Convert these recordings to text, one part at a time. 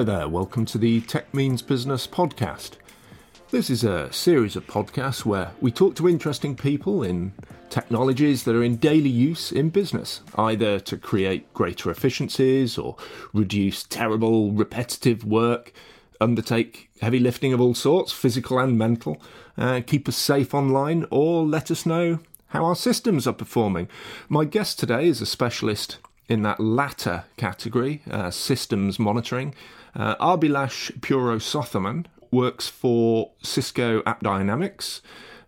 Hello there, welcome to the Tech Means Business podcast. This is a series of podcasts where we talk to interesting people in technologies that are in daily use in business, either to create greater efficiencies or reduce terrible repetitive work, undertake heavy lifting of all sorts, physical and mental, uh, keep us safe online, or let us know how our systems are performing. My guest today is a specialist in that latter category, uh, systems monitoring. Uh, Abhilash Purushothaman works for Cisco AppDynamics,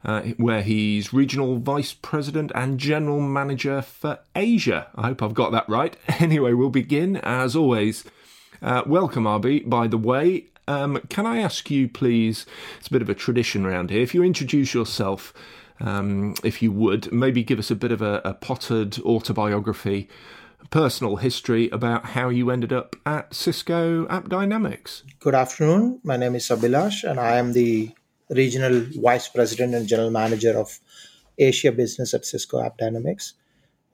uh, where he's regional vice president and general manager for Asia. I hope I've got that right. Anyway, we'll begin as always. Uh, welcome, Abhi, by the way. Um, can I ask you, please? It's a bit of a tradition around here. If you introduce yourself, um, if you would, maybe give us a bit of a, a potted autobiography personal history about how you ended up at Cisco AppDynamics. Good afternoon. My name is Abhilash, and I am the regional vice president and general manager of Asia business at Cisco AppDynamics.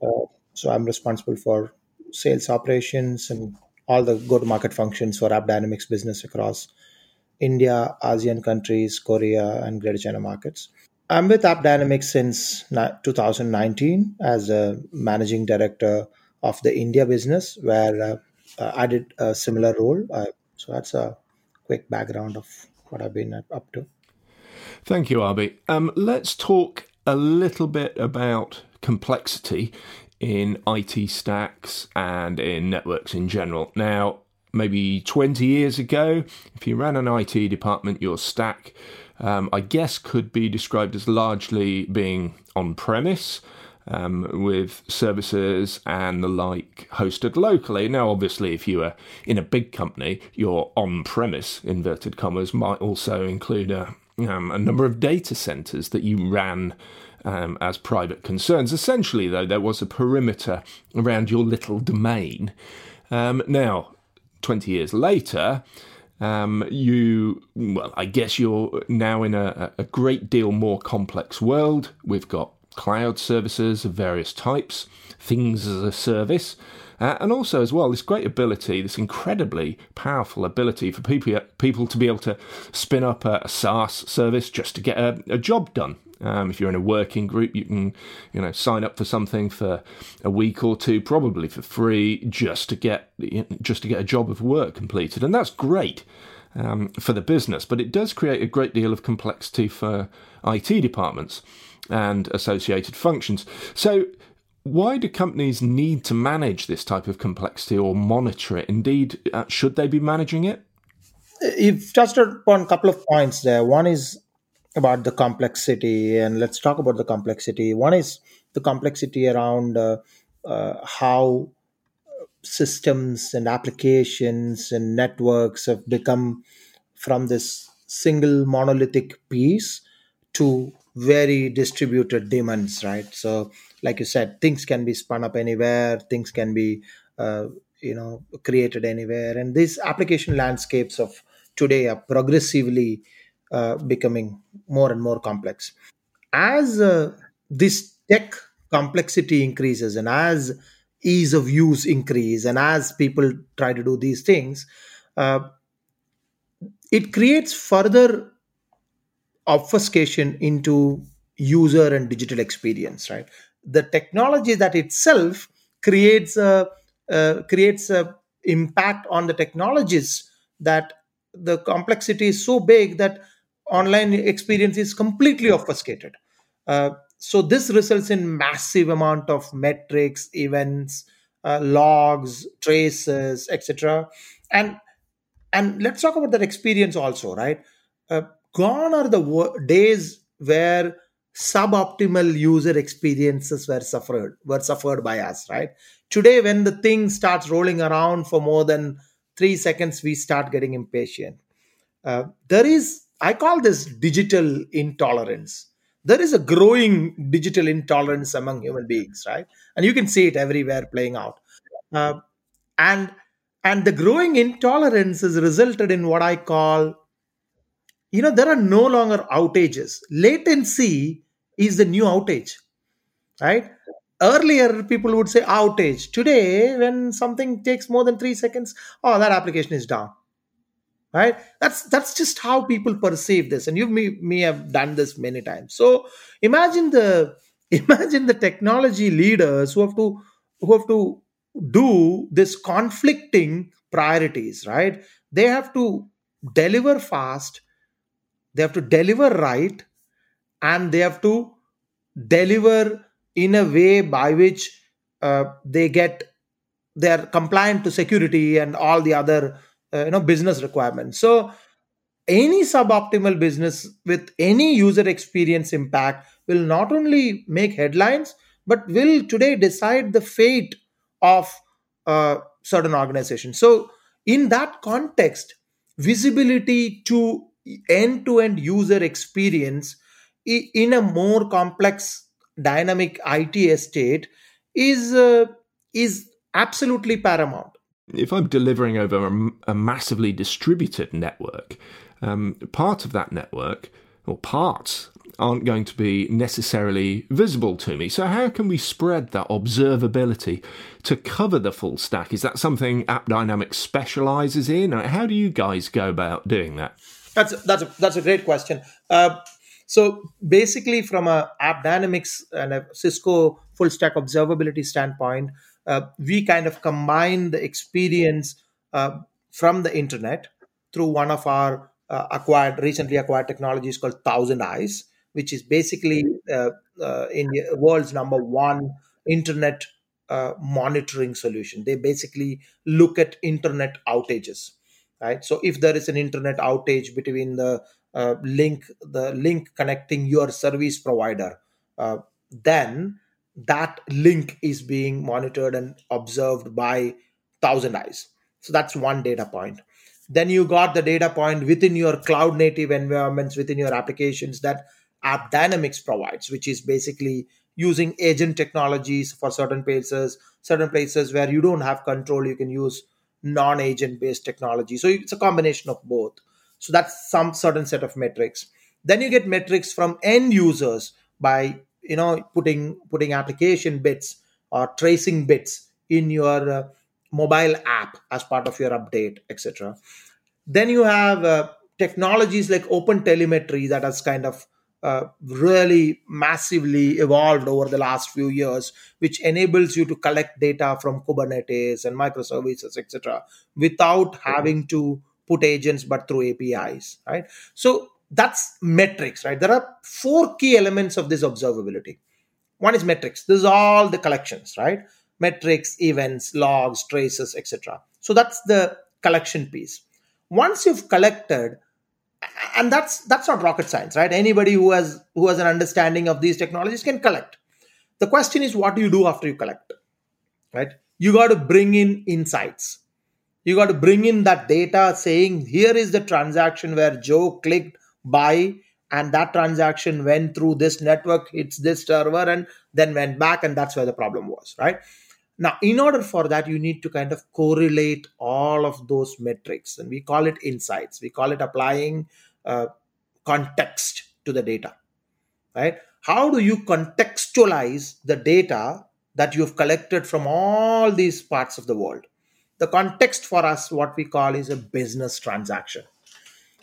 Uh, so I'm responsible for sales operations and all the go-to-market functions for AppDynamics business across India, ASEAN countries, Korea, and Greater China markets. I'm with AppDynamics since 2019 as a managing director of the India business, where uh, uh, I did a similar role. Uh, so that's a quick background of what I've been up to. Thank you, Abhi. Um, let's talk a little bit about complexity in IT stacks and in networks in general. Now, maybe 20 years ago, if you ran an IT department, your stack, um, I guess, could be described as largely being on premise um, with services and the like hosted locally. Now, obviously, if you are in a big company, your on premise, inverted commas, might also include a, um, a number of data centers that you ran. Um, as private concerns. Essentially, though, there was a perimeter around your little domain. Um, now, 20 years later, um, you, well, I guess you're now in a, a great deal more complex world. We've got cloud services of various types, things as a service. Uh, and also, as well, this great ability, this incredibly powerful ability for people, people to be able to spin up a, a SaaS service just to get a, a job done. Um, if you're in a working group, you can, you know, sign up for something for a week or two, probably for free, just to get just to get a job of work completed, and that's great um, for the business. But it does create a great deal of complexity for IT departments and associated functions. So, why do companies need to manage this type of complexity or monitor it? Indeed, uh, should they be managing it? You've touched upon a couple of points there. One is about the complexity, and let's talk about the complexity. One is the complexity around uh, uh, how systems and applications and networks have become from this single monolithic piece to very distributed demands, right? So, like you said, things can be spun up anywhere, things can be, uh, you know, created anywhere, and these application landscapes of today are progressively uh, becoming more and more complex. As uh, this tech complexity increases, and as ease of use increase, and as people try to do these things, uh, it creates further obfuscation into user and digital experience right? The technology that itself creates a uh, creates a impact on the technologies that the complexity is so big that online experience is completely obfuscated. Uh, so this results in massive amount of metrics events uh, logs traces etc and and let's talk about that experience also right? Uh, gone are the days where suboptimal user experiences were suffered were suffered by us right? Today when the thing starts rolling around for more than 3 seconds we start getting impatient. Uh, there is i call this digital intolerance. There is a growing digital intolerance among human beings right? And you can see it everywhere playing out. Uh, and and the growing intolerance has resulted in what i call you know, there are no longer outages. Latency is the new outage, right? Earlier, people would say outage. Today, when something takes more than three seconds, oh, that application is down. right that's that's just how people perceive this and you may, may have done this many times so imagine the imagine the technology leaders who have to who have to do this conflicting priorities right they have to deliver fast they have to deliver right and they have to deliver in a way by which uh, they get they are compliant to security and all the other uh, you know business requirements. So any suboptimal business with any user experience impact will not only make headlines but will today decide the fate of uh, certain organizations so in that context visibility to end to end user experience in a more complex dynamic IT estate is uh, is absolutely paramount. If I'm delivering over a, a massively distributed network, um, part of that network or parts aren't going to be necessarily visible to me. So, how can we spread that observability to cover the full stack? Is that something AppDynamics specializes in? How do you guys go about doing that? That's that's a, that's a great question. Uh, so basically, from a AppDynamics and a Cisco full stack observability standpoint, uh, we kind of combine the experience uh, from the internet through one of our uh, acquired recently acquired technologies called ThousandEyes, which is basically uh, uh, in the world's number one internet monitoring solution. They basically look at internet outages right? So if there is an internet outage between the uh, link the link connecting your service provider uh, then that link is being monitored and observed by ThousandEyes. So that's one data point. Then you got the data point within your cloud native environments within your applications that AppDynamics provides which is basically using agent technologies for certain places certain places where you don't have control you can use non-agent based technology. So it's a combination of both. So that's some certain set of metrics. Then you get metrics from end users by you know putting putting application bits or tracing bits in your uh, mobile app as part of your update etc then you have uh, technologies like open telemetry that has kind of uh, really massively evolved over the last few years, which enables you to collect data from Kubernetes and microservices, etc., without having to put agents but through APIs, right? So that's metrics, right? There are four key elements of this observability. One is metrics. This is all the collections, right? Metrics, events, logs, traces, etc. So that's the collection piece. Once you've collected and that's that's not rocket science right? Anybody who has who has an understanding of these technologies can collect. The question is what do you do after you collect right? You got to bring in insights. You got to bring in that data saying here is the transaction where joe clicked buy and that transaction went through this network hits this server and then went back and that's where the problem was right? Now, in order for that, you need to kind of correlate all of those metrics, and we call it insights. We call it applying uh, context to the data, right? How do you contextualize the data that you've collected from all these parts of the world? The context for us, what we call is a business transaction.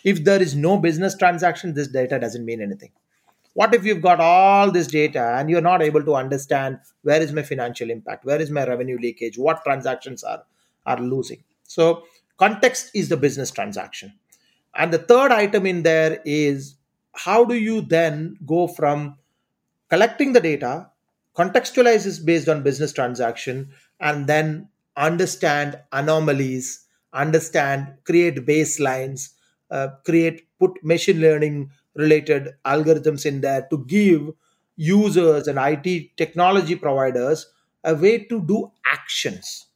If there is no business transaction, this data doesn't mean anything what if you've got all this data and you're not able to understand where is my financial impact where is my revenue leakage what transactions are are losing so context is the business transaction and the third item in there is how do you then go from collecting the data contextualize this based on business transaction and then understand anomalies understand create baselines uh, create put machine learning related algorithms in there to give users and IT technology providers a way to do actions.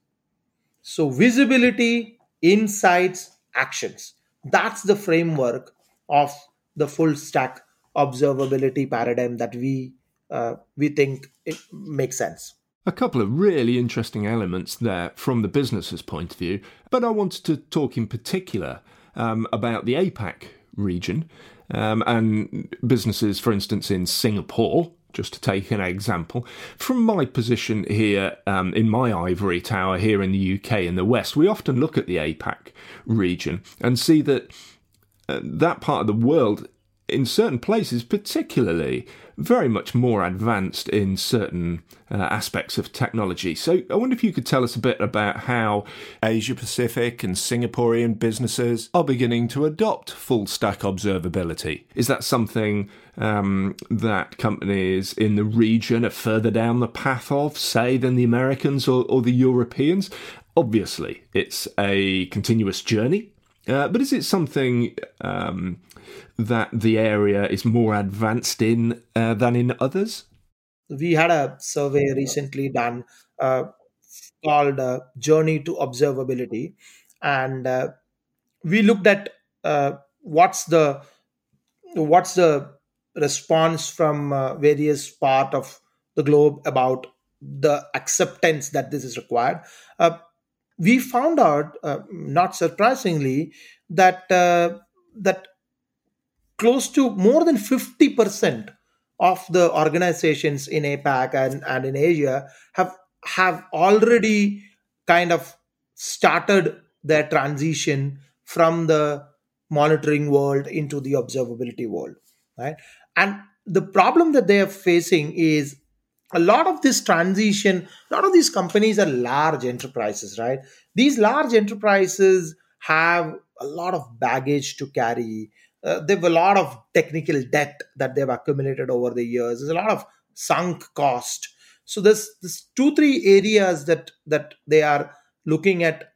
So, visibility, insights, actions. That's the framework of the full stack observability paradigm that we uh, we think it makes sense. A couple of really interesting elements there from the business's point of view, but I wanted to talk in particular um, about the APAC region um, and businesses, for instance, in Singapore, just to take an example. From my position here um, in my ivory tower here in the UK in the West, we often look at the APAC region and see that uh, that part of the world in certain places, particularly, very much more advanced in certain uh, aspects of technology. So, I wonder if you could tell us a bit about how Asia Pacific and Singaporean businesses are beginning to adopt full stack observability. Is that something um, that companies in the region are further down the path of, say, than the Americans or, or the Europeans? Obviously, it's a continuous journey. Uh, but is it something um, that the area is more advanced in uh, than in others? We had a survey recently done uh, called uh, Journey to Observability, and uh, we looked at uh, what's the what's the response from uh, various part of the globe about the acceptance that this is required. we found out, not surprisingly, that that close to more than 50% of the organizations in APAC and, and in Asia have have already kind of started their transition from the monitoring world into the observability world right? And the problem that they are facing is a lot of this transition a lot of these companies are large enterprises right? These large enterprises have a lot of baggage to carry uh, they have a lot of technical debt that they've accumulated over the years. There's a lot of sunk cost. So there's there's two three areas that that they are looking at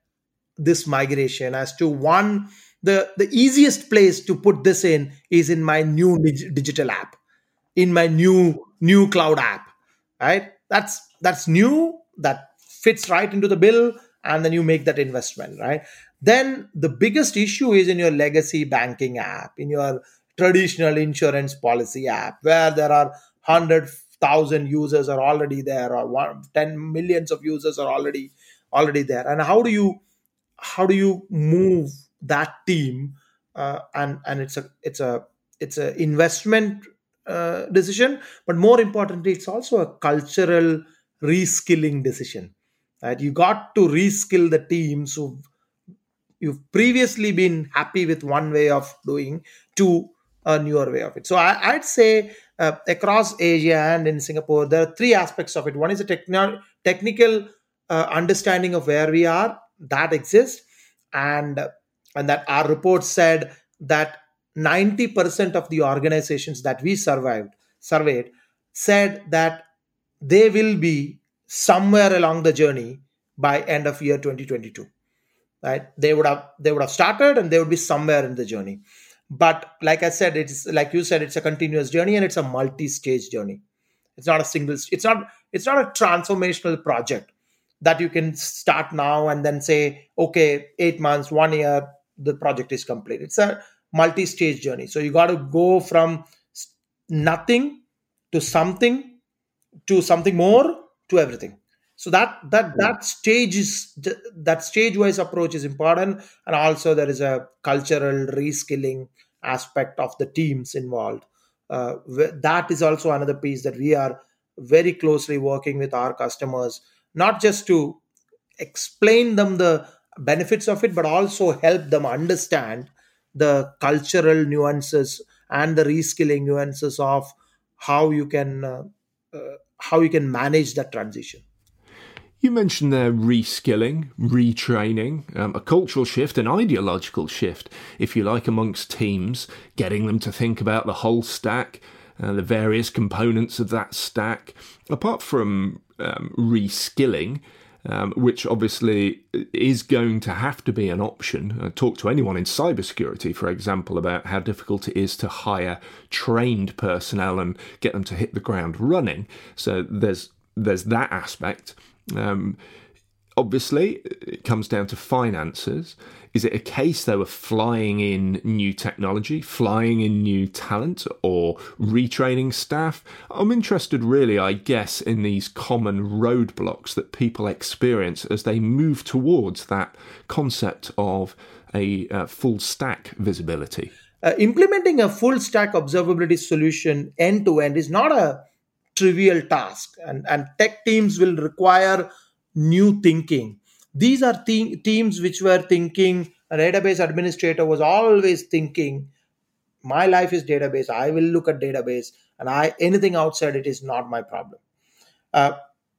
this migration as to one the the easiest place to put this in is in my new digital app in my new new cloud app right that's that's new that fits right into the bill and then you make that investment right then the biggest issue is in your legacy banking app, in your traditional insurance policy app, where there are 100,000 users are already there, or one, 10 millions of users are already already there. And how do you how do you move that team? Uh, and and it's a it's a it's a investment uh, decision, but more importantly, it's also a cultural reskilling decision. Right? You got to reskill the teams who you've previously been happy with one way of doing to a newer way of it. So I, would say uh, across Asia and in Singapore, there are three aspects of it. One is a techno- technical uh, understanding of where we are that exists, and and that our report said that 90% of the organizations that we survived surveyed said that they will be somewhere along the journey by end of year 2022 right? They would have they would have started and they would be somewhere in the journey. But like i said it's like you said it's a continuous journey and it's a multi-stage journey. It's not a single it's not it's not a transformational project that you can start now and then say okay 8 months 1 year the project is complete. It's a multi-stage journey. So you got to go from nothing to something to something more to everything so that that hmm. that stage is that stage wise approach is important. And also there is a cultural reskilling aspect of the teams involved. Uh, that is also another piece that we are very closely working with our customers not just to explain them the benefits of it but also help them understand the cultural nuances and the reskilling nuances of how you can uh, uh, how you can manage that transition you mentioned there reskilling, retraining, um, a cultural shift, an ideological shift, if you like, amongst teams, getting them to think about the whole stack, uh, the various components of that stack. Apart from um, reskilling, um, which obviously is going to have to be an option. Uh, talk to anyone in cybersecurity, for example, about how difficult it is to hire trained personnel and get them to hit the ground running. So there's there's that aspect. Um, obviously, it comes down to finances. Is it a case, though, of flying in new technology, flying in new talent, or retraining staff? I'm interested, really, I guess, in these common roadblocks that people experience as they move towards that concept of a uh, full stack visibility. Uh, implementing a full stack observability solution end to end is not a trivial task and, and tech teams will require new thinking. These are teams which were thinking a database administrator was always thinking my life is database i will look at database and i anything outside it is not my problem. Uh,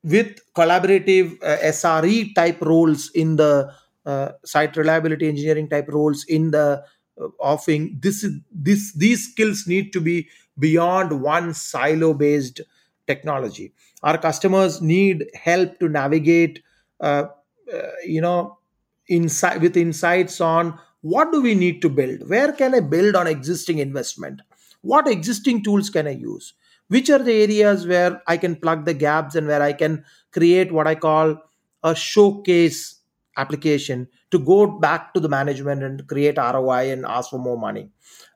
with collaborative uh, sre type roles in the uh, site reliability engineering type roles in the uh, offering this is this these skills need to be beyond one silo based technology. Our customers need help to navigate uh, uh, you know insight with insights on what do we need to build? Where can i build on existing investment? What existing tools can i use? Which are the areas where i can plug the gaps and where i can create what i call a showcase application to go back to the management and create roi and ask for more money?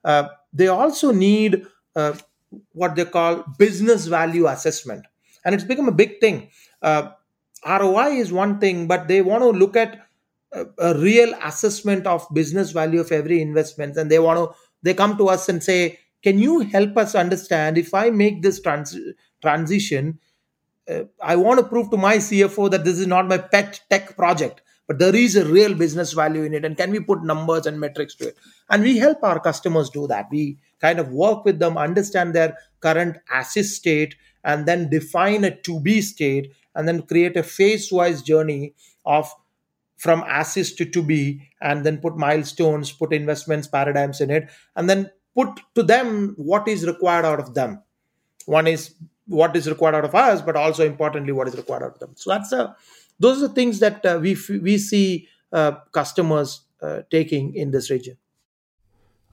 Uh, they also need uh, what they call business value assessment. And it's become a big thing. Uh, roi is one thing but they want to look at a, a real assessment of business value of every investment. And they want to they come to us and say can you help us understand if i make this trans- transition uh, i want to prove to my cfo that this is not my pet tech project but there is a real business value in it. And can we put numbers and metrics to it? And we help our customers do that. We kind of work with them understand their current as-is state and then define a to be state and then create a phase wise journey of from as-is to to be and then put milestones put investments paradigms in it and then put to them what is required out of them. One is what is required out of us but also importantly what is required out of them. So that's a those are the things that uh, we we see uh, customers uh, taking in this region.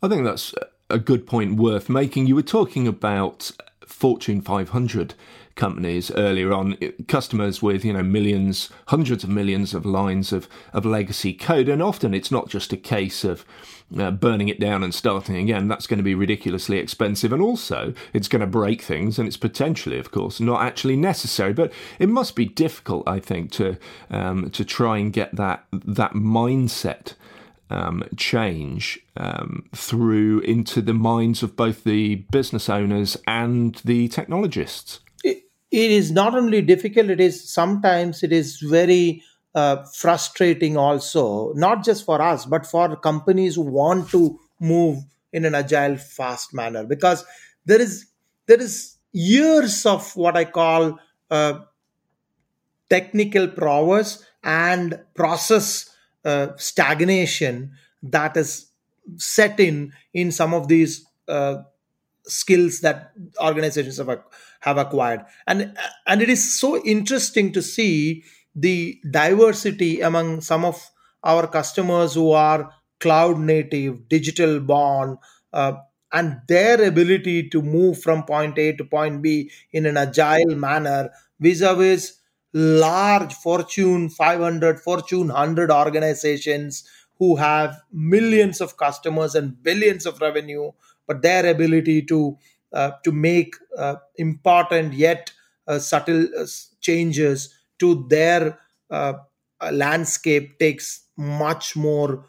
I think that's a good point worth making you were talking about fortune 500 companies earlier on, customers with you know millions, hundreds of millions of lines of, of legacy code, and often it's not just a case of uh, burning it down and starting again. That's going to be ridiculously expensive, and also it's going to break things, and it's potentially, of course, not actually necessary. But it must be difficult, I think, to um, to try and get that that mindset. Um, change um, through into the minds of both the business owners and the technologists. It is not only difficult it is sometimes it is very uh, frustrating also not just for us but for companies who want to move in an agile fast manner. Because there is there is years of what i call uh, technical prowess and process uh, stagnation that is set in in some of these uh, skills that organizations have, have acquired. And and it is so interesting to see the diversity among some of our customers who are cloud native digital born uh, and their ability to move from point a to point b in an agile manner vis-a-vis large fortune 500 fortune 100 organizations who have millions of customers and billions of revenue but their ability to uh, to make uh, important yet uh, subtle uh, changes to their uh, uh, landscape takes much more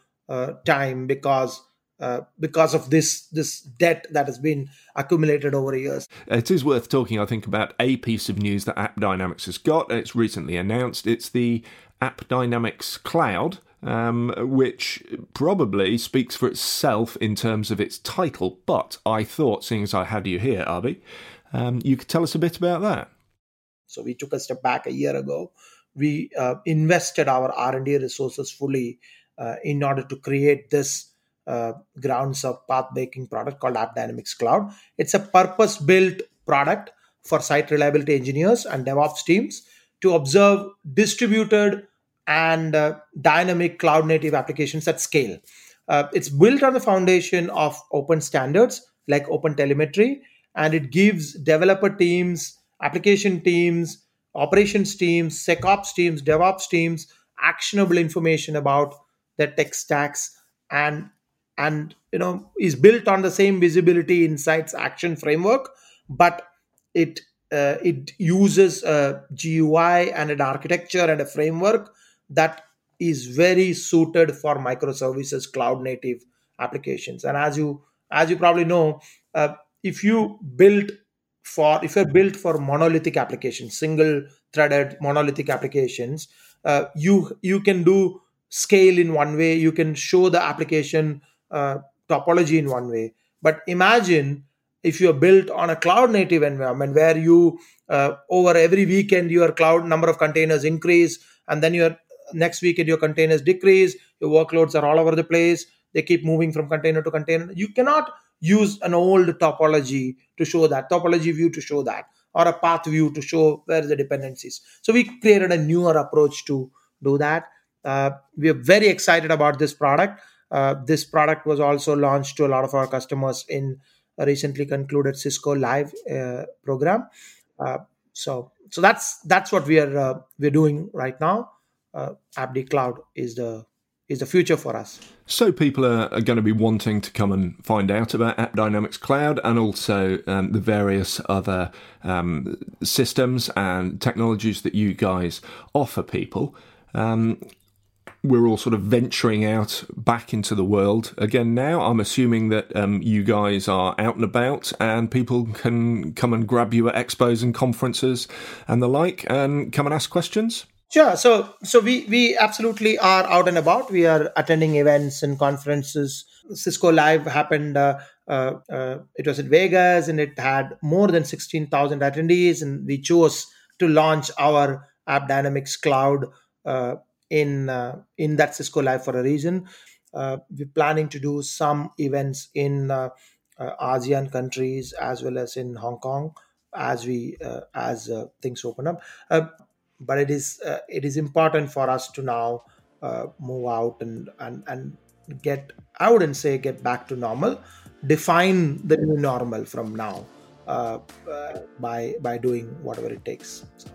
time because uh, because of this this debt that has been accumulated over years. It is worth talking, I think, about a piece of news that AppDynamics has got. It's recently announced. It's the AppDynamics Cloud, um, which probably speaks for itself in terms of its title. But I thought, seeing as I had you here, Abhi, um, you could tell us a bit about that. So we took a step back a year ago. We uh, invested our R and D resources fully uh, in order to create this uh, grounds up path breaking product called AppDynamics Cloud. It's a purpose built product for site reliability engineers and DevOps teams to observe distributed and uh, dynamic cloud native applications at scale. Uh, it's built on the foundation of open standards like open telemetry, and it gives developer teams, application teams, operations teams, SecOps teams, DevOps teams actionable information about their tech stacks and and you know is built on the same visibility insights action framework but it uh, it uses a GUI and an architecture and a framework that is very suited for microservices cloud native applications and as you as you probably know uh, if you build for if you're built for monolithic applications, single threaded monolithic applications, uh, you you can do scale in one way. You can show the application uh, topology in one way. But imagine if you're built on a cloud native environment where you uh, over every weekend your cloud number of containers increase and then your next weekend your containers decrease your workloads are all over the place they keep moving from container to container. You cannot use an old topology to show that topology view to show that or a path view to show where the dependencies so we created a newer approach to do that. Uh, we are very excited about this product uh, this product was also launched to a lot of our customers in a recently concluded cisco live uh, program uh, so so that's that's what we are uh, we're doing right now uh, AppD Cloud is the is the future for us. So people are, are, going to be wanting to come and find out about AppDynamics Cloud and also um, the various other um, systems and technologies that you guys offer people. Um, we're all sort of venturing out back into the world again now. I'm assuming that um, you guys are out and about and people can come and grab you at expos and conferences and the like and come and ask questions. Sure. So, so we we absolutely are out and about. We are attending events and conferences. Cisco Live happened. Uh, uh, uh, it was in Vegas, and it had more than sixteen thousand attendees. And we chose to launch our AppDynamics Cloud uh, in uh, in that Cisco Live for a reason. Uh, we're planning to do some events in ASEAN countries as well as in Hong Kong as we as things open up but it is uh, it is important for us to now uh, move out and, and and get I wouldn't say get back to normal, define the new normal from now uh, uh by by doing whatever it takes. So.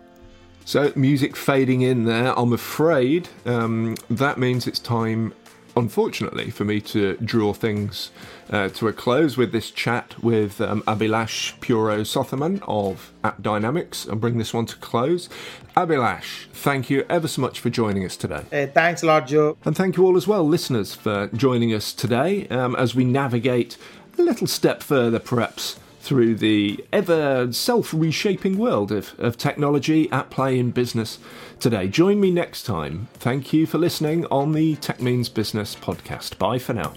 So, music fading in there. I'm afraid um, that means it's time unfortunately, for me to draw things uh, to a close with this chat with um, Abhilash Purohithosaman of AppDynamics and bring this one to close. Abhilash, thank you ever so much for joining us today. Hey, thanks a lot, Joe. And thank you all as well, listeners, for joining us today um, as we navigate a little step further, perhaps through the ever self reshaping world of, of technology at play in business today. Join me next time. Thank you for listening on the Tech Means Business podcast. Bye for now.